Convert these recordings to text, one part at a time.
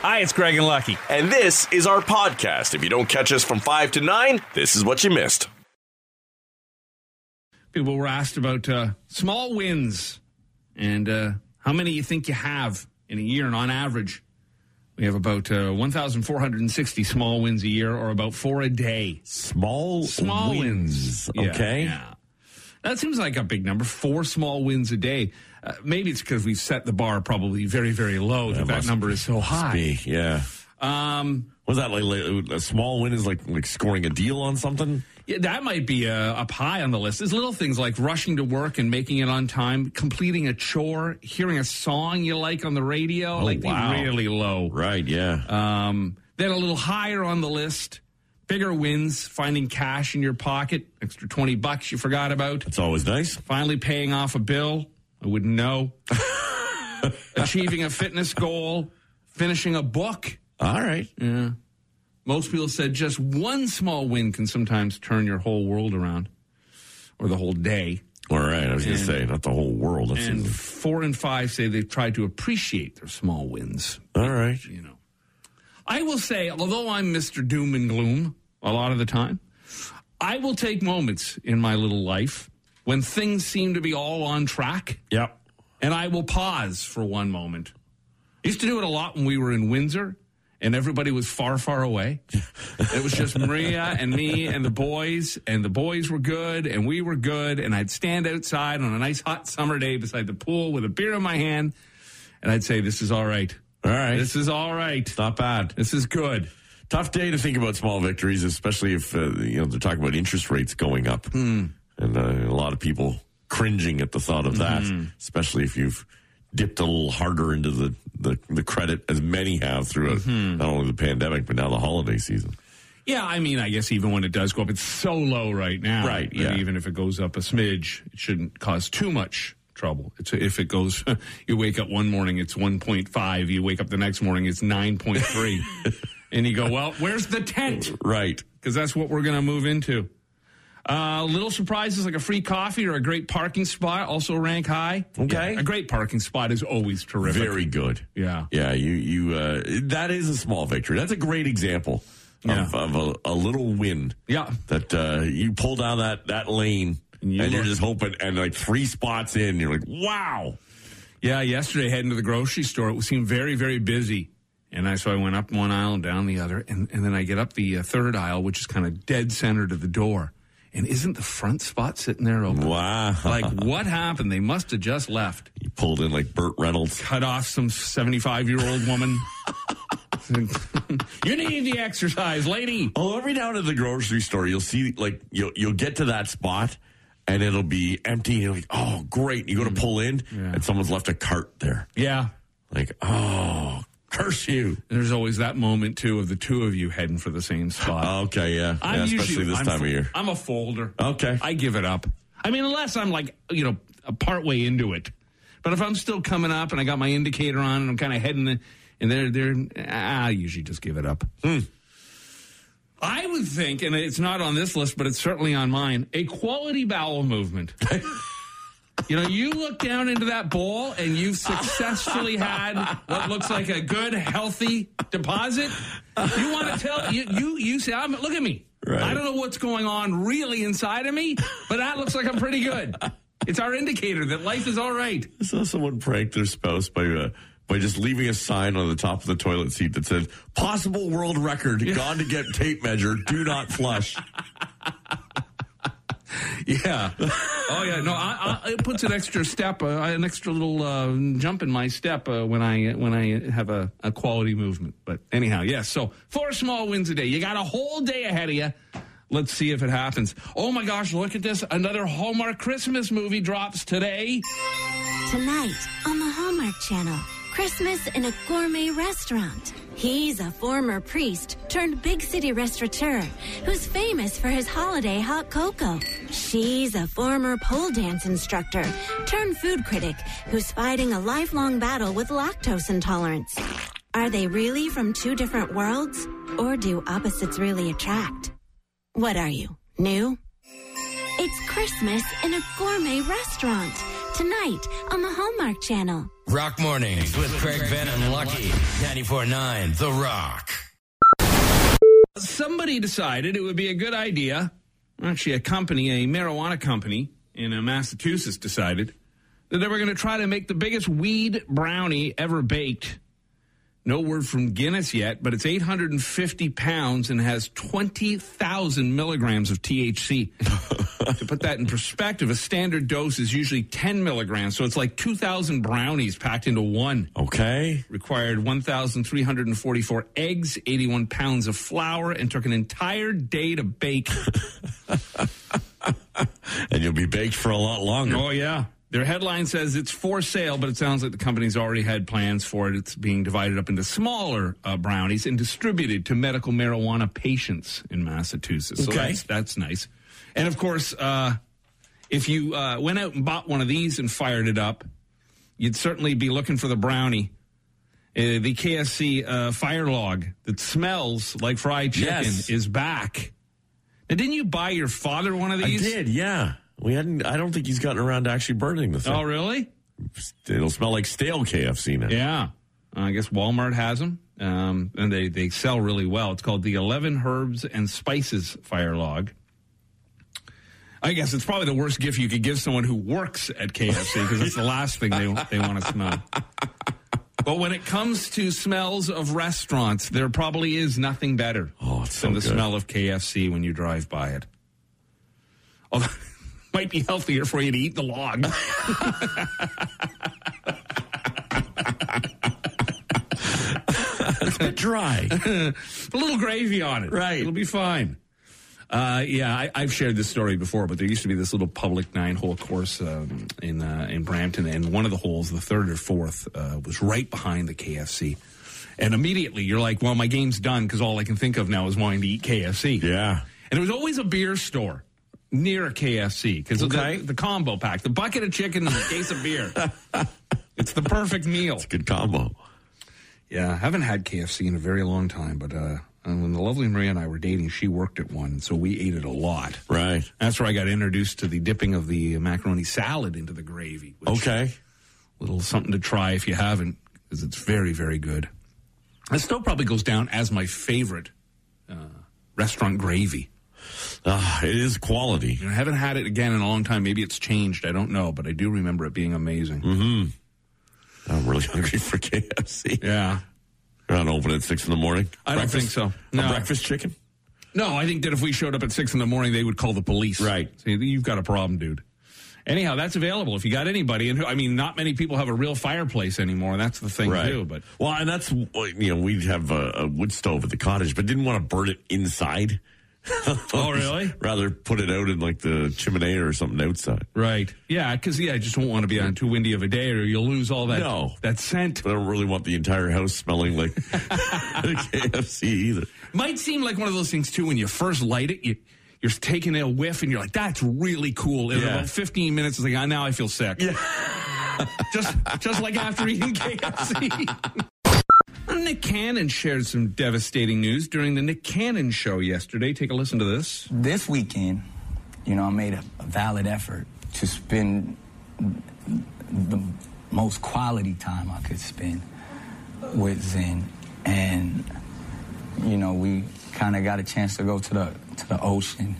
Hi, it's Greg and Lucky. And this is our podcast. If you don't catch us from 5 to 9, this is what you missed. People were asked about uh, small wins and uh, how many you think you have in a year. And on average, we have about uh, 1,460 small wins a year, or about four a day. Small, Small wins. Yeah, Okay. yeah. That seems like a big number. Four small wins a day. Uh, maybe it's because we've set the bar probably very, very low that that must- number is so high. Be, yeah. Um, Was that like, like a small win is like like scoring a deal on something? Yeah, that might be uh, up high on the list. There's little things like rushing to work and making it on time, completing a chore, hearing a song you like on the radio, like Oh, wow. really low. Right. Yeah. Um, then a little higher on the list, bigger wins, finding cash in your pocket, extra 20 bucks you forgot about, it's always nice. finally paying off a bill. I wouldn't know. Achieving a fitness goal, finishing a book. All right. Yeah. Most people said just one small win can sometimes turn your whole world around or the whole day. All right. I was going to say not the whole world. That's And four and five say they've tried to appreciate their small wins. all right. You know, I will say, although I'm Mr. Doom and Gloom a lot of the time, I will take moments in my little life when things seem to be all on track Yep. and I will pause for one moment. I used to do it a lot when we were in Windsor and everybody was far, far away. it was just Maria and me and the boys, and the boys were good and we were good. And I'd stand outside on a nice hot summer day beside the pool with a beer in my hand, and I'd say, This is all right. All right. This is all right. not bad. This is good. Tough day to think about small victories, especially if uh, you know they're talking about interest rates going up, Hmm. and uh, a lot of people cringing at the thought of that. Hmm. Especially if you've dipped a little harder into the the, the credit, as many have throughout Hmm. not only the pandemic but now the holiday season. Yeah, I mean, I guess even when it does go up, it's so low right now. Right, yeah. Even if it goes up a smidge, it shouldn't cause too much trouble. It's if it goes, you wake up one morning, it's 1.5. You wake up the next morning, it's 9.3. and you go, well, where's the tent? Right. Because that's what we're going to move into. Uh, little surprises like a free coffee or a great parking spot also rank high. Okay. Yeah, a great parking spot is always terrific. Very good. Yeah. Yeah, you you uh, that is a small victory. That's a great example Yeah. of, of a, a little win. Yeah. That uh, you pull down that that lane And you and you're just hoping, and like three spots in, you're like, wow. Yeah, yesterday heading to the grocery store, it seemed very, very busy. And I so I went up one aisle and down the other, and, and then I get up the uh, third aisle, which is kind of dead center to the door. And isn't the front spot sitting there open? Wow. Like, what happened? They must have just left. you pulled in like Burt Reynolds. Cut off some 75 year old woman. you need the exercise, lady. Oh, every now and then at the grocery store, you'll see like you'll you'll get to that spot and it'll be empty. And you're like, oh, great. You go to pull in, and someone's left a cart there. Yeah. Like, oh, curse you. There's always that moment, too, of the two of you heading for the same spot. Okay, yeah, I'm yeah especially usually, this I'm time fo- of year. I'm a folder. Okay. I give it up. I mean, unless I'm like, you know, a part way into it. But if I'm still coming up and I got my indicator on and I'm kind of heading, the, and they're, they're, I usually just give it up. Hmm. I would think, and it's not on this list, but it's certainly on mine, a quality bowel movement. You know, you look down into that bowl and you've successfully had what looks like a good, healthy deposit. You want to tell you you you say, I'm, "Look at me. Right. I don't know what's going on really inside of me, but that looks like I'm pretty good." It's our indicator that life is all right. I saw someone prank their spouse by uh, by just leaving a sign on the top of the toilet seat that said "Possible world record: Gone to get tape measure. Do not flush." Yeah. Oh yeah. No, I, I, it puts an extra step, uh, an extra little uh, jump in my step uh, when I when I have a, a quality movement. But anyhow, yes. So four small wins a day. You got a whole day ahead of you. Let's see if it happens. Oh my gosh! Look at this. Another Hallmark Christmas movie drops today. Tonight on the Hallmark Channel, Christmas in a gourmet restaurant. He's a former priest turned big city restaurateur who's famous for his holiday hot cocoa. She's a former pole dance instructor turned food critic who's fighting a lifelong battle with lactose intolerance. Are they really from two different worlds? Or do opposites really attract? What are you, new? It's Christmas in a gourmet restaurant. Tonight on the Hallmark Channel. Rock Mornings with Craig Ben and Lucky. 94.9 The Rock. Somebody decided it would be a good idea. Actually, a company, a marijuana company in uh, Massachusetts, decided that they were going to try to make the biggest weed brownie ever baked. No word from Guinness yet, but it's 850 pounds and has 20,000 milligrams of THC. to put that in perspective, a standard dose is usually 10 milligrams, so it's like 2,000 brownies packed into one. Okay. Required 1,344 eggs, 81 pounds of flour, and took an entire day to bake. And you'll be baked for a lot longer. Oh, yeah. Their headline says it's for sale, but it sounds like the company's already had plans for it. It's being divided up into smaller uh, brownies and distributed to medical marijuana patients in Massachusetts. So Okay. that's, that's nice. And of course, uh, if you uh, went out and bought one of these and fired it up, you'd certainly be looking for the brownie. Uh, the KFC uh, fire log that smells like fried chicken Yes. is back. Now, didn't you buy your father one of these? I did, yeah. We hadn't. I don't think he's gotten around to actually burning the thing. Oh, really? It'll smell like stale KFC now. Yeah. I guess Walmart has them. Um, and they, they sell really well. It's called the 11 Herbs and Spices Fire Log. I guess it's probably the worst gift you could give someone who works at KFC because it's the last thing they, they want to smell. But when it comes to smells of restaurants, there probably is nothing better Oh, it's so than the good. smell of KFC when you drive by it. Although, might be healthier for you to eat the log. It's a bit dry. a little gravy on it. Right. It'll be fine. Uh, yeah, I, I've shared this story before, but there used to be this little public nine-hole course um, in uh, in Brampton, and one of the holes, the third or fourth, uh, was right behind the KFC. And immediately you're like, "Well, my game's done," because all I can think of now is wanting to eat KFC. yeah. And it was always a beer store near a KFC because Okay. the, the combo pack, the bucket of chicken and the case of beer. it's the perfect meal. It's a Good combo. Yeah, I haven't had KFC in a very long time, but uh, when the lovely Maria and I were dating, she worked at one, so we ate it a lot. Right. That's where I got introduced to the dipping of the macaroni salad into the gravy. Which, Okay. little something to try if you haven't, because it's very, very good. It still probably goes down as my favorite uh, restaurant gravy. Ah, it is quality. I haven't had it again in a long time. Maybe it's changed. I don't know, but I do remember it being amazing. Mm-hmm. I'm really hungry for KFC. Yeah. They're not open at six in the morning. I don't think so. No. A breakfast chicken. No, I think that if we showed up at six in the morning, they would call the police. Right. You've got a problem, dude. Anyhow, that's available if you got anybody. And I mean, not many people have a real fireplace anymore. That's the thing too. But well, and that's you know we have a, a wood stove at the cottage, but didn't want to burn it inside. Oh, really? Rather put it out in like the chimney or something outside. right, yeah, because yeah, I just don't want to be on too windy of a day, or you'll lose all that No. that scent. But I don't really want the entire house smelling like KFC either. Might seem like one of those things too. When you first light it, you you're taking a whiff, and you're like, "That's really cool." In Yeah. about 15 minutes, it's like, "Ah, now I feel sick." Yeah. just just like after eating KFC. Nick Cannon shared some devastating news during the Nick Cannon show yesterday. Take a listen to this. This weekend, you know, I made a, a valid effort to spend the most quality time I could spend with Zen, and you know, we kind of got a chance to go to the to the ocean.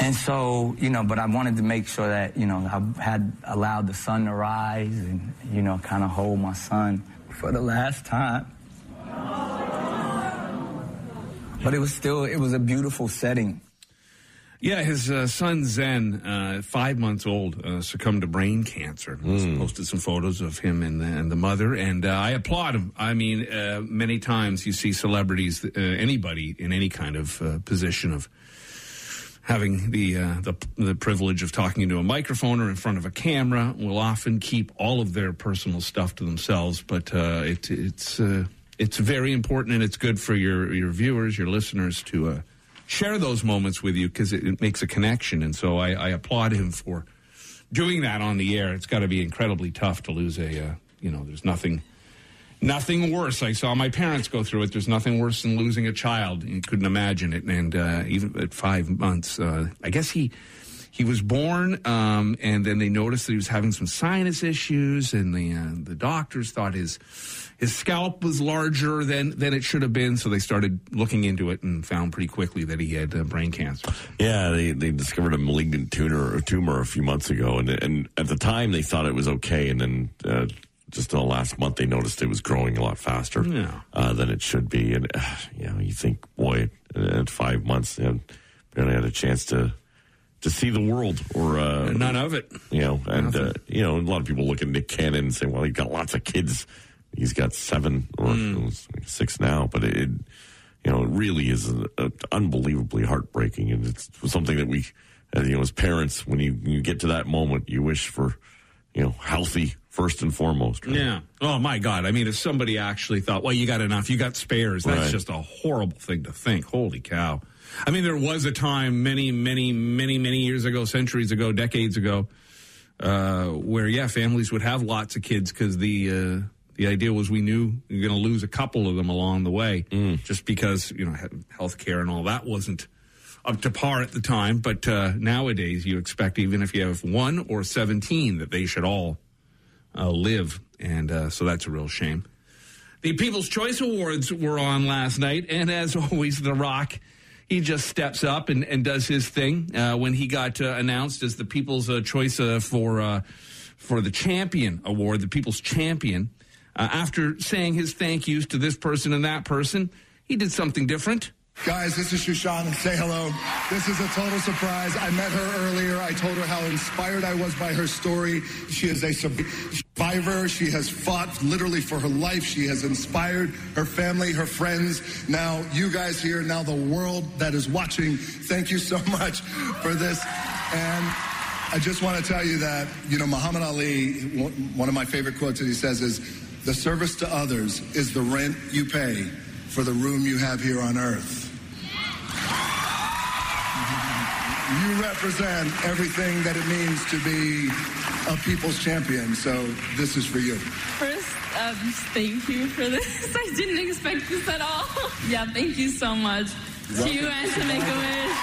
And so, you know, but I wanted to make sure that, you know, I had allowed the sun to rise and, you know, kind of hold my son for the last time. But it was still, it was a beautiful setting. Yeah, his uh, son Zen, uh, five months old, uh, succumbed to brain cancer. He's Posted some photos of him and the, and the mother, and uh, I applaud him. I mean, uh, many times you see celebrities, uh, anybody in any kind of uh, position of having the, uh, the the privilege of talking into a microphone or in front of a camera, will often keep all of their personal stuff to themselves. But uh, it, it's uh, it's very important, and it's good for your your viewers, your listeners, to uh, share those moments with you because it, it makes a connection. And so I, I applaud him for doing that on the air. It's got to be incredibly tough to lose a uh, you know. There's nothing. Nothing worse. I saw my parents go through it. There's nothing worse than losing a child. You couldn't imagine it. And uh, even at five months, uh, I guess he he was born, um, and then they noticed that he was having some sinus issues, and the uh, the doctors thought his his scalp was larger than than it should have been. So they started looking into it and found pretty quickly that he had uh, brain cancer. Yeah, they, they discovered a malignant tumor, a tumor a few months ago, and and at the time they thought it was okay, and then uh, just in the last month they noticed it was growing a lot faster Yeah. uh, than it should be, and uh, you know you think, boy, at five months, and barely had a chance to to see the world, or uh, None of it. you know, and uh, you know, a lot of people look at Nick Cannon and say, "Well, he got lots of kids. He's got seven or six now." But it, you know, it really is uh unbelievably heartbreaking, and it's something that we, uh, you know, as parents, when you you get to that moment, you wish for, you know, healthy first and foremost. right? Yeah. Oh my God. I mean, if somebody actually thought, well, you got enough, you got spares, that's Right. just a horrible thing to think. Holy cow. I mean, there was a time many, many, many, many years ago, centuries ago, decades ago, uh, where yeah, families would have lots of kids because the uh, the idea was we knew we were going to lose a couple of them along the way, just because you know health care and all that wasn't up to par at the time. But uh, nowadays, you expect even if you have one or seventeen that they should all uh, live, and uh, so that's a real shame. The People's Choice Awards were on last night, and as always, The Rock, he just steps up and, and does his thing. Uh, when he got uh, announced as the People's uh, Choice uh, for uh, for the Champion Award, the People's Champion, uh, after saying his thank yous to this person and that person, he did something different. Guys, this is Shushan. Say hello. This is a total surprise. I met her earlier. I told her how inspired I was by her story. She is a survivor. She has fought literally for her life. She has inspired her family, her friends. Now, you guys here, now the world that is watching, thank you so much for this. And I just want to tell you that, you know, Muhammad Ali, one one of my favorite quotes that he says is, the service to others is the rent you pay for the room you have here on earth. You represent everything that it means to be a people's champion, so this is for you. First, um, thank you for this. I didn't expect this at all. Yeah, thank you so much. To you and to Make a Wish.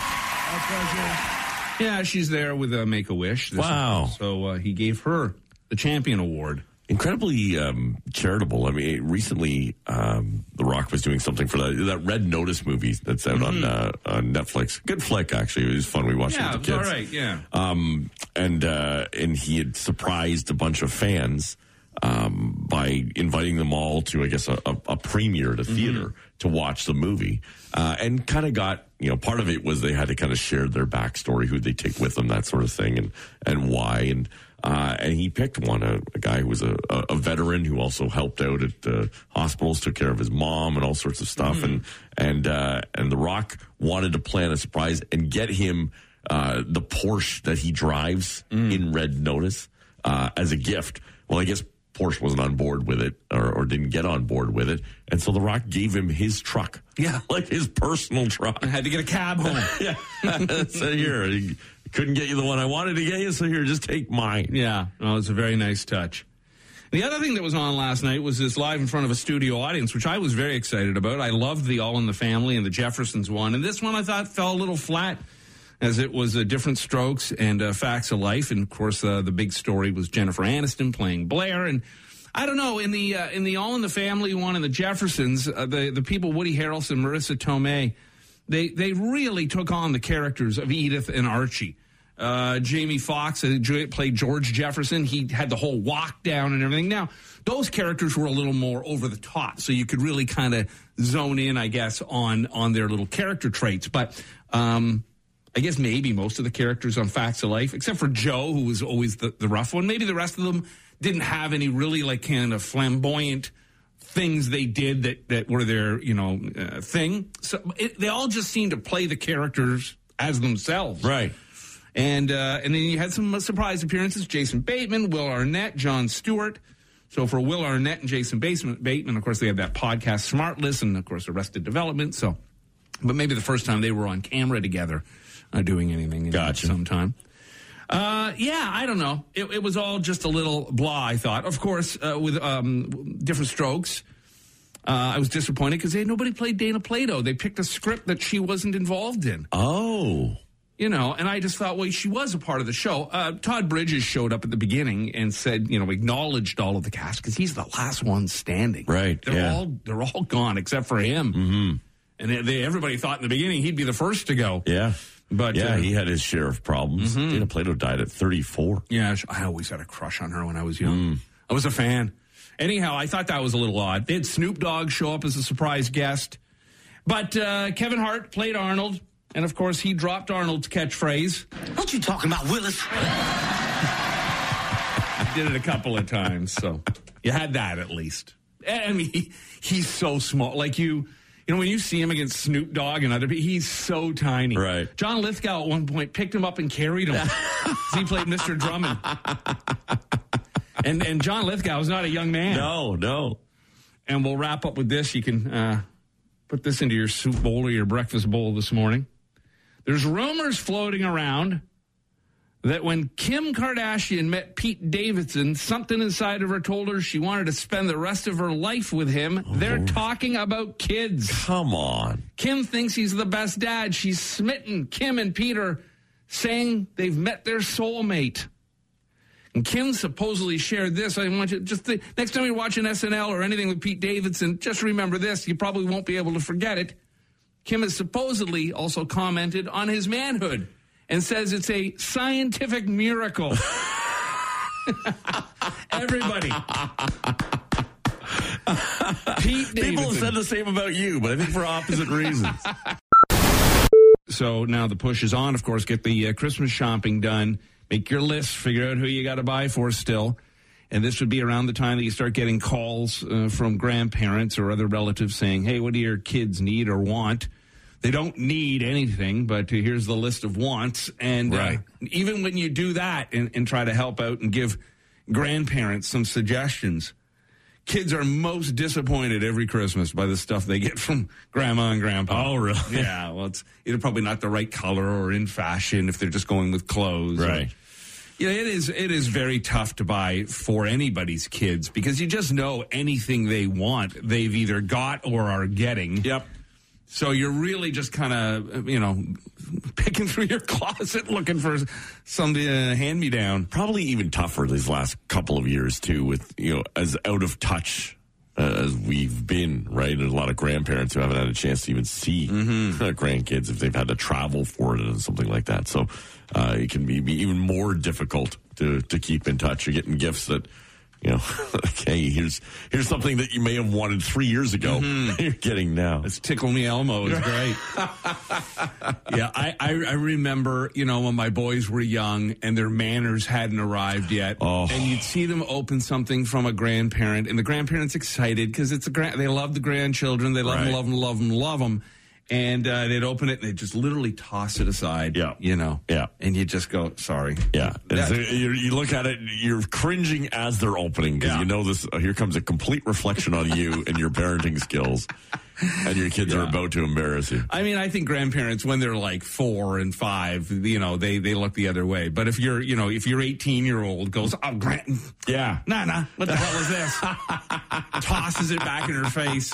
My pleasure. Yeah, she's there with uh, Make a Wish. This- Wow. So uh, he gave her the Champion Award. Incredibly um, charitable. I mean, recently um, The Rock was doing something for that that Red Notice movie that's out on uh, on Netflix. Good flick, actually. It was fun. We watched Yeah, it it with the kids. right. Yeah. Um, and uh, and he had surprised a bunch of fans um, by inviting them all to, I guess, a, a, a premiere at a theater to watch the movie, uh, and kind of got you know part of it was they had to kind of share their backstory, who they take with them, that sort of thing, and and why and. Uh, and he picked one, a, a guy who was a, a, veteran who also helped out at uh, hospitals, took care of his mom and all sorts of stuff. And and uh, and The Rock wanted to plan a surprise and get him uh, the Porsche that he drives in Red Notice uh, as a gift. Well, I guess Porsche wasn't on board with it or, or didn't get on board with it, and so The Rock gave him his truck, Yeah. like his personal truck. I had to get a cab home. yeah, so here. Couldn't get you the one I wanted to get you, so here, just take mine. Yeah, no, it was a very nice touch. The other thing that was on last night was this live in front of a studio audience, which I was very excited about. I loved the All in the Family and the Jeffersons one, and this one I thought fell a little flat as it was uh, different strokes and uh, facts of life. And of course, uh, the big story was Jennifer Aniston playing Blair. And I don't know in the uh, in the All in the Family one and the Jeffersons, uh, the the people Woody Harrelson, Marisa Tomei, they they really took on the characters of Edith and Archie. Jamie Foxx played George Jefferson. He had the whole walk down and everything. Now, those characters were a little more over the top, so you could really kind of zone in, I guess, on on their little character traits. But um, I guess maybe most of the characters on Facts of Life, except for Jo, who was always the, the rough one, maybe the rest of them didn't have any really like kind of flamboyant things they did that that were their you know uh, thing. So it, they all just seemed to play the characters as themselves, Right. And uh, and then you had some surprise appearances: Jason Bateman, Will Arnett, Jon Stewart. So for Will Arnett and Jason Bateman, Bateman, of course, they had that podcast Smartless, and of course Arrested Development. So, but maybe the first time they were on camera together, uh, doing anything in Gotcha. some time. Uh, yeah, I don't know. It, it was all just a little blah. I thought, of course, uh, with um, different strokes. Uh, I was disappointed because nobody played Dana Plato. They picked a script that she wasn't involved in. Oh. You know, and I just thought, well, she was a part of the show. Uh, Todd Bridges showed up at the beginning and said, you know, acknowledged all of the cast because he's the last one standing. Right, They're yeah. all they're all gone except for him. Mm-hmm. And they, everybody thought in the beginning he'd be the first to go. Yeah. But, yeah, uh, he had his share of problems. Dana Plato died at 34. Yeah, I always had a crush on her when I was young. I was a fan. Anyhow, I thought that was a little odd. They had Snoop Dogg show up as a surprise guest. But uh, Kevin Hart played Arnold. And of course, he dropped Arnold's catchphrase. What you talking about, Willis? I did it a couple of times. So you had that at least. I mean, he, he's so small. Like you. You know, when you see him against Snoop Dogg and other people, he's so tiny. Right. John Lithgow at one point picked him up and carried him. he played Mr. Drummond. and and John Lithgow is not a young man. No, no. And we'll wrap up with this. You can uh, put this into your soup bowl or your breakfast bowl this morning. There's rumors floating around that when Kim Kardashian met Pete Davidson, something inside of her told her she wanted to spend the rest of her life with him. Oh, They're talking about kids. Come on. Kim thinks he's the best dad. She's smitten. Kim and Peter saying they've met their soulmate. And Kim supposedly shared this. I want you just think, next time you're watching SNL or anything with Pete Davidson, just remember this. You probably won't be able to forget it. Kim has supposedly also commented on his manhood and says it's a scientific miracle. Everybody. People have said the same about you, but I think for opposite reasons. So now the push is on. Of course, get the uh, Christmas shopping done. Make your list. Figure out who you got to buy for still. And this would be around the time that you start getting calls uh, from grandparents or other relatives saying, "Hey, what do your kids need or want?" They don't need anything, but here's the list of wants. And uh, even when you do that and, and try to help out and give grandparents some suggestions, kids are most disappointed every Christmas by the stuff they get from grandma and grandpa. Oh, really? Yeah. Well, it's either probably not the right color or in fashion if they're just going with clothes. or- Right. yeah, it is. It is very tough to buy for anybody's kids because you just know anything they want, they've either got or are getting. Yep. So you're really just kind of, you know, picking through your closet looking for something to hand me down. Probably even tougher these last couple of years too, with you know as out of touch uh, as we've been. Right, there's a lot of grandparents who haven't had a chance to even see their grandkids if they've had to travel for it and something like that. So uh, it can be, be even more difficult to to keep in touch. You're getting gifts that. You know, okay, here's here's something that you may have wanted three years ago. Mm-hmm. You're getting now. It's Tickle Me Elmo It's great. yeah, I, I I remember you know when my boys were young and their manners hadn't arrived yet, Oh. and you'd see them open something from a grandparent, and the grandparents excited because it's a grand. They love the grandchildren. They love them, love them, love them, love them. And uh, they'd open it and they'd just literally toss it aside. Yeah. You know? Yeah. And you just go, sorry. Yeah, That- so you, look at it, you're cringing as they're opening because Yeah. you know this. uh, here comes a complete reflection on you and your parenting skills, and your kids are about to embarrass you. I mean, I think grandparents, when they're like four and five, you know, they, they look the other way. But if you're, you know, if your 18 year old goes, oh, grand, Yeah, nah, nah, what the hell is this? Tosses it back in her face.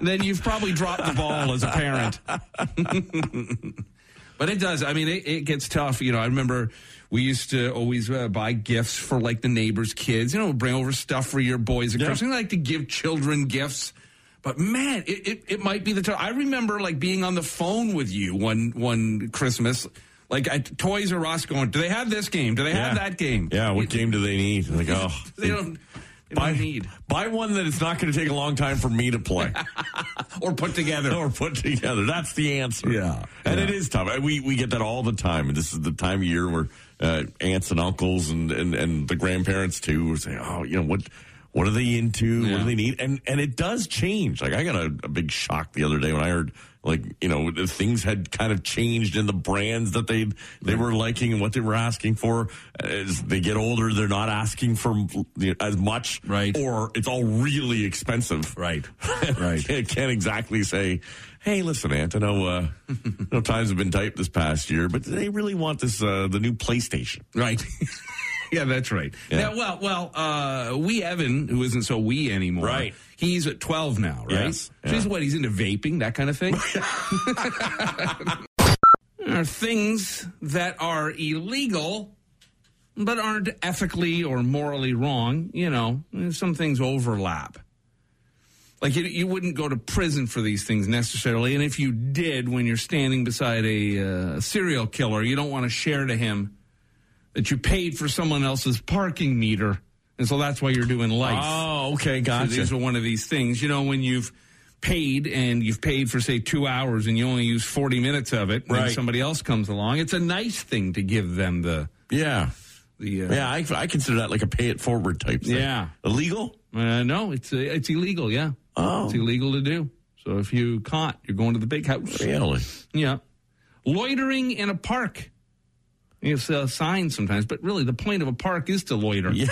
Then you've probably dropped the ball as a parent. but it does. I mean, it, it gets tough. You know, I remember we used to always uh, buy gifts for like the neighbors' kids. You know, bring over stuff for your boys at Yeah. Christmas. We like to give children gifts. But man, it, it, it might be the time. I remember like being on the phone with you one one Christmas, like at Toys R Us, going, "Do they have this game? Do they have that game? Yeah, what game do they need? Like, oh, They don't, they buy don't need buy one that it's not going to take a long time for me to play or put together." or put together. That's the answer. Yeah. and Yeah. it is tough. We we get that all the time, and this is the time of year where uh, aunts and uncles and, and and the grandparents too say, "Oh, you know what." What are they into? What do they need? And and it does change. Like I got a, a big shock the other day when I heard like you know things had kind of changed in the brands that they they were liking and what they were asking for. As they get older, they're not asking for as much, Right. Or it's all really expensive, Right. right? can't, can't exactly say, "Hey, listen, Aunt, I know, uh, know times have been tight this past year, but they really want this uh, the new PlayStation." Right. yeah, that's right. Yeah. Now, well, well, uh, wee Evan, who isn't so wee anymore, Right. He's at twelve now, right? Yes. So he's what? He's into vaping, that kind of thing. There are things that are illegal, but aren't ethically or morally wrong. You know, some things overlap. Like you, you wouldn't go to prison for these things necessarily, and if you did, when you're standing beside a uh, serial killer, you don't want to share to him that you paid for someone else's parking meter, and so that's why you're doing life. Oh, okay, So gotcha. these are one of these things. You know, when you've paid and you've paid for say two hours and you only use 40 minutes of it, when Right. somebody else comes along, it's a nice thing to give them the yeah. the. Uh, Yeah, I, I consider that like a pay it forward type thing. Yeah. Illegal? Uh, no, it's uh, it's illegal. Yeah, Oh. it's illegal to do. So if you caught, you're going to the big house. Really? Yeah, loitering in a park. It's a sign sometimes, but really the point of a park is to loiter. Yeah.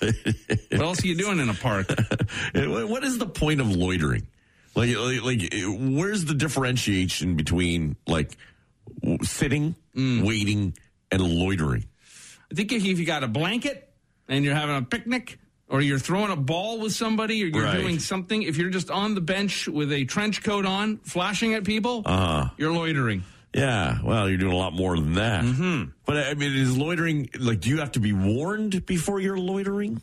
What else are you doing in a park? What what is the point of loitering? Like, like, like, where's the differentiation between like w- sitting, Mm. waiting, and loitering? I think if you got a blanket and you're having a picnic, or you're throwing a ball with somebody, or you're Right. doing something, if you're just on the bench with a trench coat on, flashing at people, Uh-huh. you're loitering. Yeah, well, you're doing a lot more than that. Mm-hmm. But I mean, is loitering like? Do you have to be warned before you're loitering?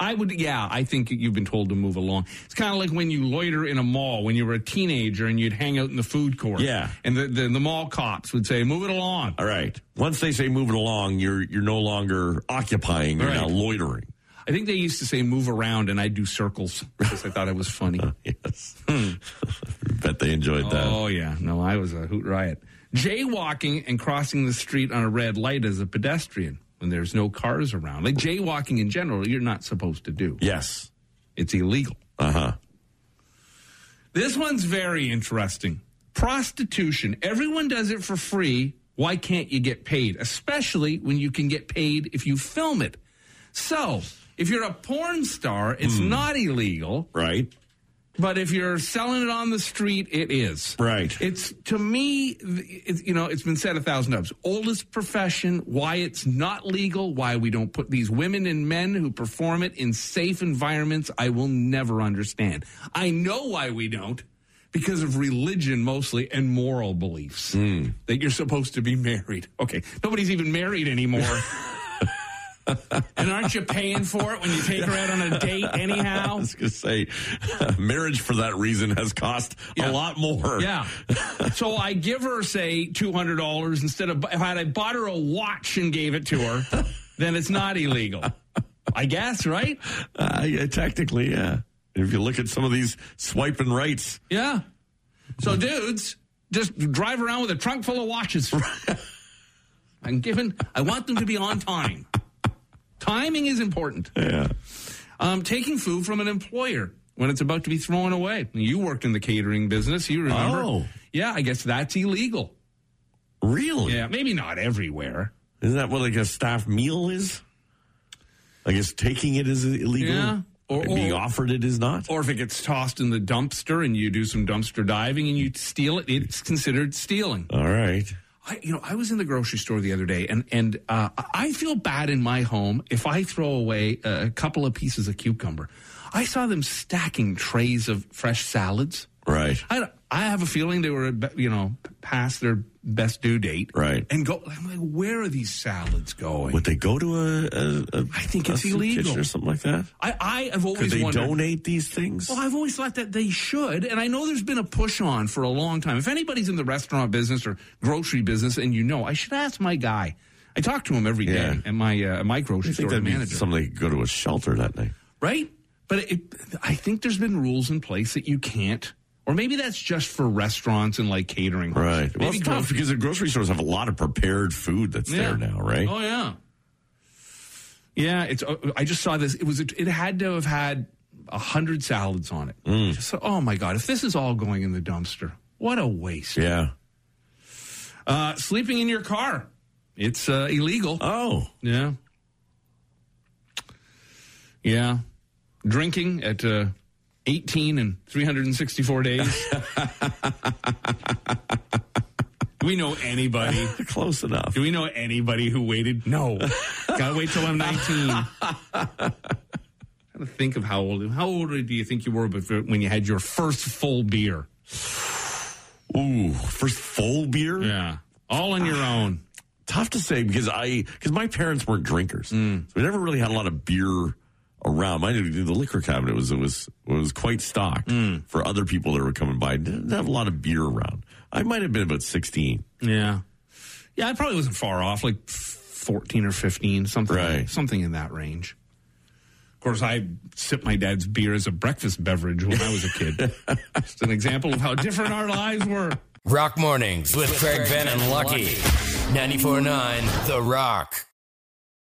I would, yeah, I think you've been told to move along. It's kind of like when you loiter in a mall when you were a teenager and you'd hang out in the food court. Yeah. And the, the, the mall cops would say, move it along. All right. Once they say move it along, you're you're no longer occupying. You're Right. now loitering. I think they used to say move around and I'd do circles because I thought it was funny. Yes. Bet they enjoyed that. Oh, yeah. No, I was a hoot riot. Jaywalking and crossing the street on a red light as a pedestrian when there's no cars around. Like jaywalking in general, you're not supposed to do. Yes. It's illegal. Uh huh. This one's very interesting. Prostitution. Everyone does it for free. Why can't you get paid? Especially when you can get paid if you film it. So, if you're a porn star, it's Hmm. not illegal. Right. But if you're selling it on the street, it is. Right. It's to me, it's, you know, it's been said a thousand times. Oldest profession, why it's not legal, why we don't put these women and men who perform it in safe environments, I will never understand. I know why we don't. Because of religion mostly and moral beliefs hmm. that you're supposed to be married. Okay, nobody's even married anymore. and aren't you paying for it when you take her out on a date anyhow? I was going to say, marriage for that reason has cost Yeah. a lot more. Yeah. so I give her, say, $200 instead of, if I bought her a watch and gave it to her, then it's not illegal. I guess, right? Uh, yeah, technically, yeah. If you look at some of these swiping rights, Yeah. So dudes, just drive around with a trunk full of watches. I'm given, I want them to be on time. Timing is important. yeah. Um, taking food from an employer when it's about to be thrown away. You worked in the catering business, you remember? Oh. Yeah, I guess that's illegal. Really? Yeah, maybe not everywhere. Isn't that what like a staff meal is? I guess taking it is illegal. Yeah. Or- And being offered it is not. Or if it gets tossed in the dumpster and you do some dumpster diving and you steal it, it's considered stealing. All right. I, you know, I was in the grocery store the other day, and and uh, I feel bad in my home if I throw away a couple of pieces of cucumber. I saw them stacking trays of fresh salads. Right. I, I have a feeling they were, you know, past their best due date. Right. And go, I'm like, where are these salads going? Would they go to a, a, a I think it's illegal. or something like that? I, I have always Could they wondered. donate these things? Well, I've always thought that they should, and I know there's been a push on for a long time. If anybody's in the restaurant business or grocery business, and you know, I should ask my guy. I talk to him every day Yeah. at my uh, my grocery store manager, they could go to a shelter that night. right? But it, I think there's been rules in place that you can't, or maybe that's just for restaurants and like catering. Right. Well, Maybe it's tough because the grocery stores have a lot of prepared food that's there now, right? Oh yeah, yeah. It's. uh, I just saw this. It was. It had to have had a hundred salads on it. Mm. Just, oh my god! If this is all going in the dumpster, what a waste. Yeah. Uh, sleeping in your car. It's uh, illegal. Oh. Yeah. Yeah. Drinking at uh, 18 and 364 days. Do we know anybody? Close enough. Do we know anybody who waited? No. Gotta wait till I'm 19. Gotta think of how old. How old do you think you were before, when you had your first full beer? Ooh, first full beer? Yeah. All on your own. Tough to say because I because my parents weren't drinkers, Mm. so we never really had a lot of beer around. My the liquor cabinet was it was it was quite stocked Mm. for other people that were coming by. Didn't have a lot of beer around. I might have been about sixteen. Yeah. Yeah, I probably wasn't far off, like 14 or 15, something, Right. something in that range. Of course, I sipped my dad's beer as a breakfast beverage when I was a kid. Just an example of how different our lives were. Rock Mornings with Craig Venn and Lucky. 94.9 The Rock.